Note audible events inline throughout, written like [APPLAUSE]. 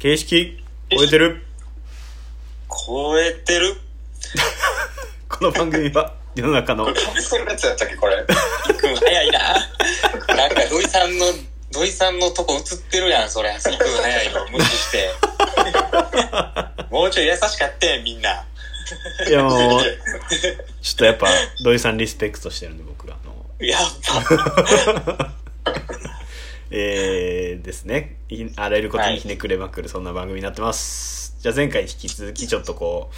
形式超えてる超えてる [LAUGHS] この番組は [LAUGHS] 世の中のこれかぶせるやつやったっけこれ。早いな。なんか土井さんの、土井さんのとこ映ってるやん、それ。いくん早いの無視して。[LAUGHS] もうちょい優しかったよ、みんな。いやもうちょっとやっぱ土井さんリスペクトしてるんで僕があのやっぱ。えー、ですね。いあらゆることにひねくれまくるそんな番組になってます、じゃあ前回に引き続きちょっとこ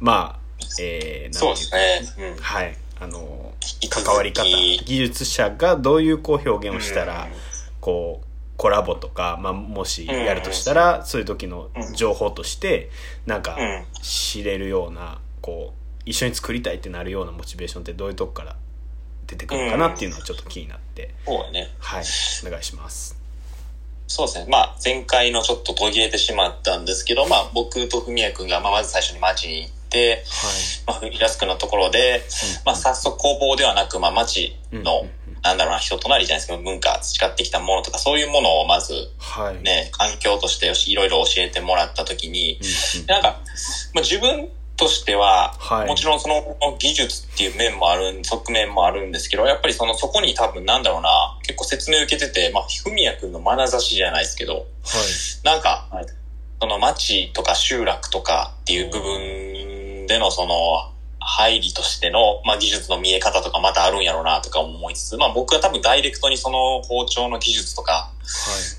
うまあえー、そうですね。うん。はい。あの関わり方。技術者がどういうこう表現をしたら、こうコラボとか、まあ、もしやるとしたら、そういう時の情報としてなんかうん。知れるようなこう一緒に作りたいってなるようなモチベーションってどういうとこから出てくるのかなっていうのはちょっと気になって、そうやね。はいお願いしますそうですね。まあ、前回のちょっと途切れてしまったんですけど、まあ、僕と文也くんが、まあ、まず最初に街に行って、まあ、イラスクのところで、まあ、早速工房ではなく、まあ、街の、なんだろうな、人となりじゃないですけど、文化、培ってきたものとか、そういうものをまず、はい、ね、環境としてよし、いろいろ教えてもらったときに、うんうんなんか、まあ、自分としては、はい。もちろんその技術っていう面もある、側面もあるんですけど、やっぱりその、そこに多分なんだろうな、結構説明を受けてて、まあ、ふみやくんの眼差しじゃないですけど、はい。なんか、その町とか集落とかっていう部分でのその、入りとしての、まあ、技術の見え方とかまたあるんやろうなとか思いつつ、まあ僕は多分ダイレクトにその包丁の技術とか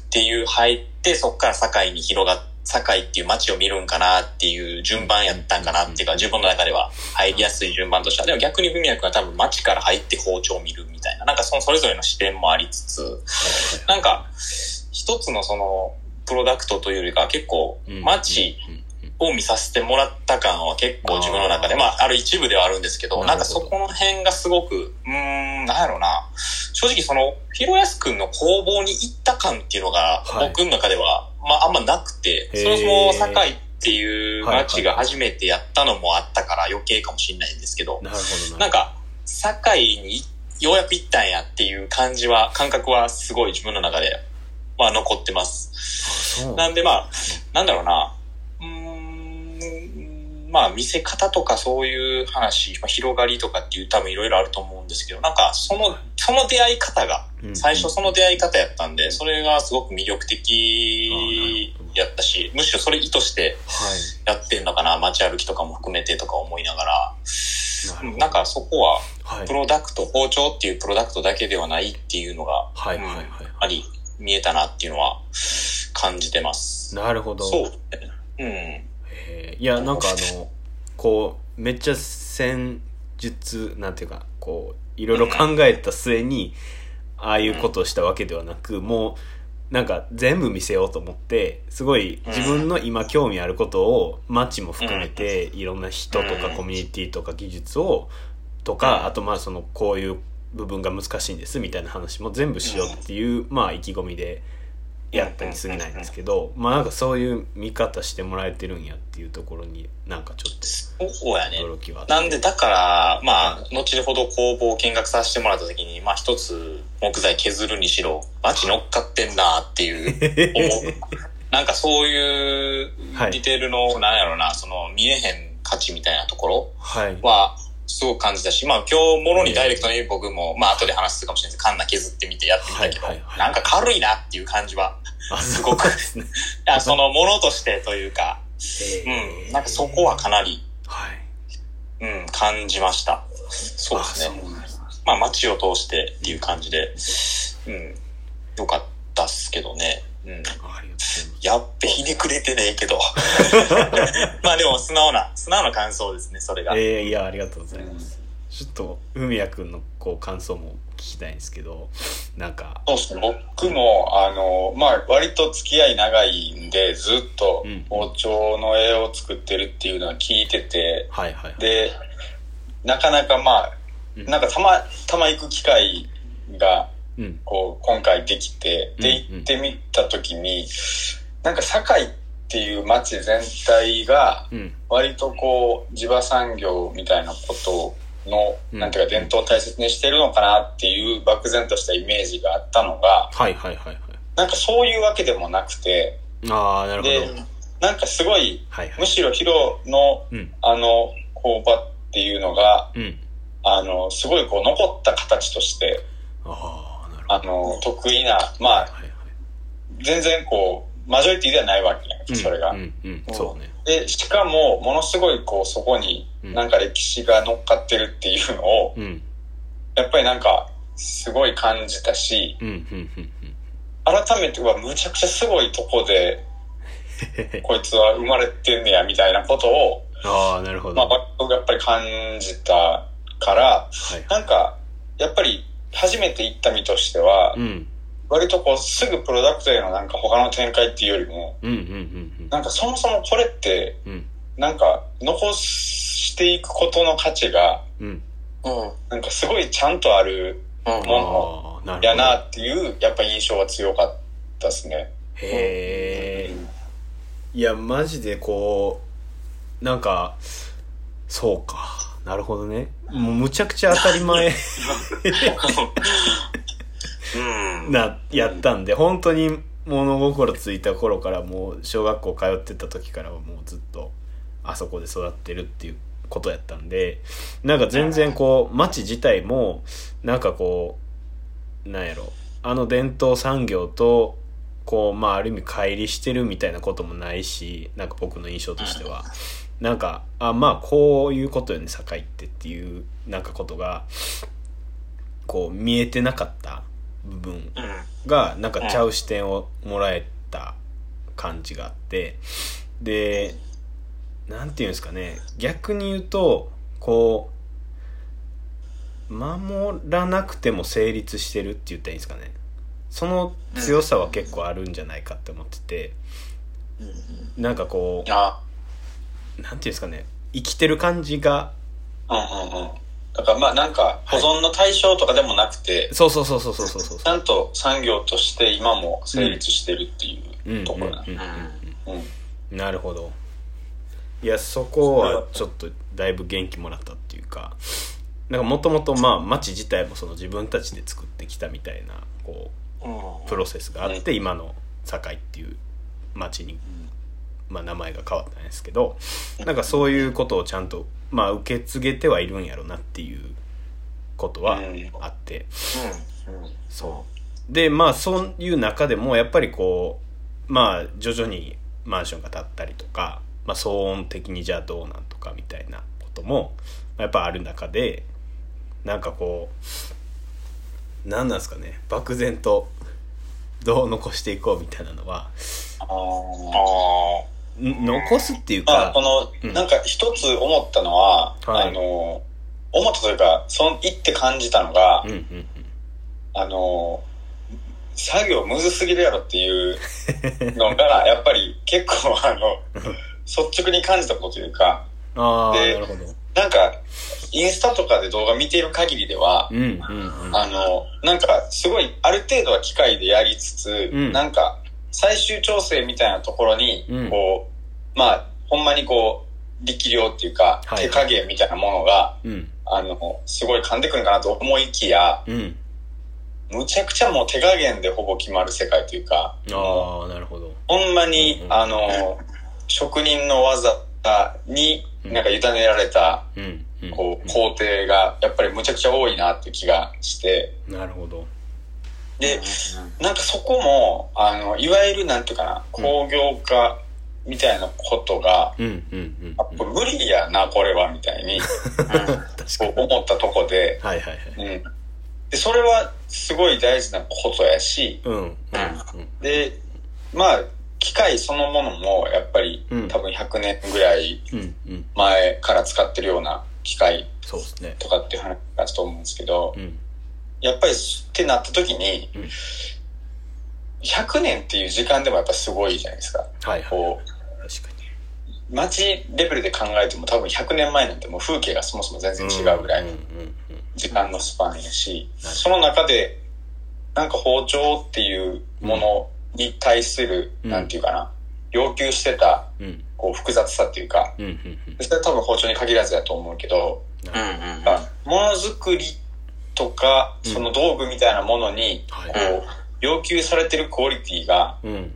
っていう入って、そこから堺に広がっ堺っていう街を見るんかなっていう順番やったんかなっていうか、自分の中では入りやすい順番としては。でも逆に文也君は多分街から入って包丁を見るみたいな、なんかそのそれぞれの視点もありつつ、なんか、一つのその、プロダクトというよりかは結構うん。街を見させてもらった感は結構自分の中で、あーまあ、ある一部ではあるんですけど、なんかそこの辺がすごく、うーん、なんやろうな。正直その、ひろやすくんの工房に行った感っていうのが、はい。僕の中では、まあ、あんまなくて、そもそも堺っていう街が初めてやったのもあったから余計かもしれないんですけど、なるほどなんか、堺にようやく行ったんやっていう感じは、感覚はすごい自分の中では残ってます。なんでまあ、なんだろうな、まあ見せ方とかそういう話、まあ、広がりとかっていう多分いろいろあると思うんですけど、なんかその、その出会い方が、うん。最初その出会い方やったんで、それがすごく魅力的やったし、むしろそれ意図してはい。やってんのかな、街歩きとかも含めてとか思いながら、なんかそこは、はい。プロダクト、包丁っていうプロダクトだけではないっていうのが、あり、見えたなっていうのは感じてます。なるほど。そう。うん。いやなんかあのこうめっちゃ戦術なんていうかこういろいろ考えた末に、ああいうことをしたわけではなく、もうなんか全部見せようと思ってすごい自分の今興味あることを街も含めていろんな人とかうん。コミュニティとか技術をとか、うん。あとまあそのこういう部分が難しいんですみたいな話も全部しようっていう、まあ意気込みでやったに過ぎないんですけど、まあなんかそういう見方してもらえてるんやっていうところになんかちょっそうやねと。驚きはあってなんで、だから、まあ、後ほど工房を見学させてもらった時に、まあ一つ木材削るにしろ、街乗っかってんなっていう、[LAUGHS] 思う。なんかそういうはいディテールの、なんやろな、その見えへん価値みたいなところはいは、すごく感じたし、まあ今日もろにダイレクトに僕も、まあ後で話すかもしれないです。カンナ削ってみてやってみたけど、はいはいはい。なんか軽いなっていう感じは、あすごくね。[LAUGHS] いやそのものとしてというか、うん、なんかそこはかなり、はい。うん、感じました。そうですね。まあ街を通してっていう感じで、うん、よかったっすけどね。うん。やっべ、ひねくれてねえけど。[LAUGHS] [LAUGHS] まあでも素直な、素直な感想ですね、それが。えー、いやありがとうございます、ちょっと海谷君のこう感想も聞きたいんですけどなんかそうですね。僕も、あの、まあ、割と付き合い長いんで、ずっとうん包丁の絵を作ってるっていうのは聞いてて、はいはいはいで、なかなかまあ、うんなんかたま、たま行く機会が、うんこう、今回できて、で、行ってみたときに、なんか堺っていう街全体が、うん。割とこう、地場産業みたいなことの、うん。なんていうか伝統を大切にしてるのかなっていう漠然としたイメージがあったのが、はいはいはいはい。なんかそういうわけでもなくて、ああなるほでど、なんかすごい、はいはい。むしろヒロのうん。あの工場っていうのが、うん。あの、すごいこう残った形として、ああの、得意な、まあ、全然こう、マジョリティではないわけやんか、それが。う。んうん。そうね。で、しかも、ものすごいこう、そこにうん。なんか歴史が乗っかってるっていうのを、うん。やっぱりなんか、すごい感じたし、うんうんうんうん。改めてはむちゃくちゃすごいとこで、[LAUGHS] こいつは生まれてんねや、みたいなことを、ああなるほど。まあ、僕やっぱり感じたから、はい。なんか、やっぱり初めて行った身としては、うん割とこうすぐプロダクトへのなんか他の展開っていうよりも、うんうんうんなんかそもそもこれって、うんうんなんか残していくことの価値が、うんうん。なんかすごいちゃんとあるうん。ああなるほどやなっていう、やっぱ印象が強かったですね。へえいやマジでこうなんかそうかなるほどね。もうむちゃくちゃ当たり前。うん。なやったんで本当に物心ついた頃からもう小学校通ってた時からはもうずっとあそこで育ってるっていうことやったんでなんか全然こう町自体もなんかこうなんやろ。あの伝統産業とこうまあある意味乖離してるみたいなこともないしなんか僕の印象としてはなんかあまあこういうことよね堺ってっていうなんかことがこう見えてなかった部分うん。がなんかちゃう視点をもらえた感じがあってでなんていうんですかね逆に言うとこう守らなくても成立してるって言ったらいいんですかね。その強さは結構あるんじゃないかって思っててなんかこあ、うなんていうんですかね生きてる感じがうんうんうん。だからまあなんか保存の対象とかでもなくて、そうそうそうそうそうそうそうちゃんと産業として今も成立してるっていうところな。うん。なるほどいやそこはちょっとだいぶ元気もらったっていうかなんかもともとまあ町自体もその自分たちで作ってきたみたいなこうプロセスがあって今の堺っていう町に、まあ、名前が変わったんですけどなんかそういうことをちゃんとまあ受け継げてはいるんやろなっていうことはあって。そう。でまあそういう中でもやっぱりこうまあ徐々にマンションが建ったりとか、まあ、騒音的にじゃあどうなんとかみたいなこともやっぱある中でなんかこう何なんですかね漠然とどう残していこうみたいなのはあー。ん残すっていうか。まあ、この、うん。なんか一つ思ったのは、はい。あの、思ったというか、その、行って感じたのが、うんうんうん。あの、作業むずすぎるやろっていうのが、[LAUGHS] やっぱり結構あの、率直に感じたことというか、ああでなるほど。なんか、インスタとかで動画見ている限りでは、うんうんうん。あの、なんか、すごい、ある程度は機械でやりつつ、うん。なんか、最終調整みたいなところに、うん。こう、まあ、ほんまにこう、力量っていうか、はい手加減みたいなものが、うん。あの、すごい噛んでくるかなと思いきや、うん。むちゃくちゃもう手加減でほぼ決まる世界というか、ああなるほど。ほんまに、うんあの、職人の技に、なんか委ねられた、うん。うん。こう、工程が、やっぱりむちゃくちゃ多いなって気がして、なるほどで、なんかそこも、あの、いわゆるなんていうかな、工業化みたいなことが、うんうんうんあこれ無理やな、これは、みたいに、[LAUGHS] 確かこに。う思ったとこで、はいはいはい。うん。で、それはすごい大事なことやし、うんうんうん。で、まあ、機械そのものも、やっぱり、うん。多分100年ぐらいうんうん。前から使ってるような機械そうですね。とかっていう話だと思うんですけど、うんやっぱりってなった時に、うん。100年っていう時間でもやっぱすごいじゃないですか。はいはい。こう、街レベルで考えても多分100年前なんてもう風景がそもそも全然に違うぐらいんんうん時間のスパンやし、はい。その中で、なんか包丁っていうものに対する、うん。なんていうかな、要求してた、こう複雑さっていうか、うんうんうん。それは多分包丁に限らずだと思うけど、ものづくりとか、うんその道具みたいなものに、はいこう、要求されてるクオリティが、うんうん。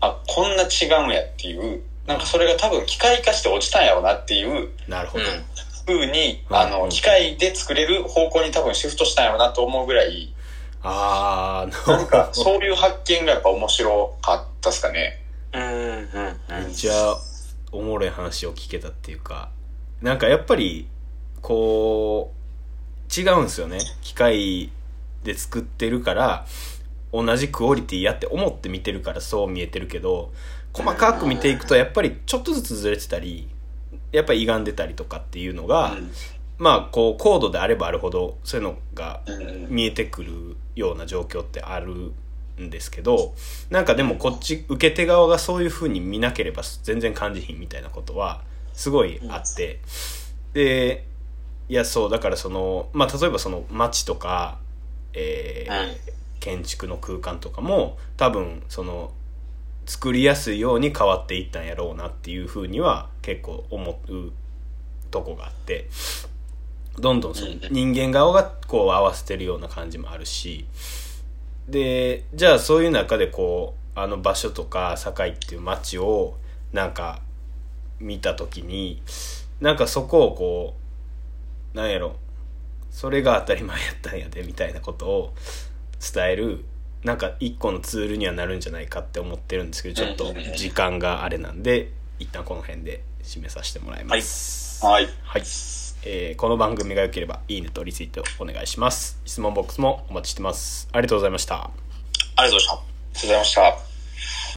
あ、こんな違うんやっていうなんかそれが多分機械化して落ちたんやろうなっていうなるほど。風に、うんあの、うん機械で作れる方向に多分シフトしたんやろうなと思うぐらい、あー、なんかそういう発見がやっぱ面白かったっすかね。うん、うん、うん。めっちゃおもろい話を聞けたっていうか、なんかやっぱり、こう、違うんですよね。機械で作ってるから、同じクオリティやって思って見てるからそう見えてるけど、細かく見ていくとやっぱりちょっとずつずれてたり、やっぱり歪んでたりとかっていうのが、まあこう高度であればあるほどそういうのが見えてくるような状況ってあるんですけどなんかでもこっち受け手側がそういう風に見なければ全然感じひんみたいなことはすごいあって。でいやそうだからそのまあ例えばその街とか、えーうん建築の空間とかも多分その作りやすいように変わっていったんやろうなっていう風には結構思うとこがあってどんどんそのうん。人間側がこう合わせてるような感じもあるしでじゃあそういう中でこうあの場所とか堺っていう街をなんか見た時になんかそこをこうなんやろそれが当たり前やったんやでみたいなことを伝えるなんか一個のツールにはなるんじゃないかって思ってるんですけどちょっと時間があれなんで一旦この辺で締めさせてもらいます。はい。はい。えーこの番組が良ければ、いいねとリツイートお願いします。質問ボックスもお待ちしてます。ありがとうございました。ありがとうございました。ありがとうございました。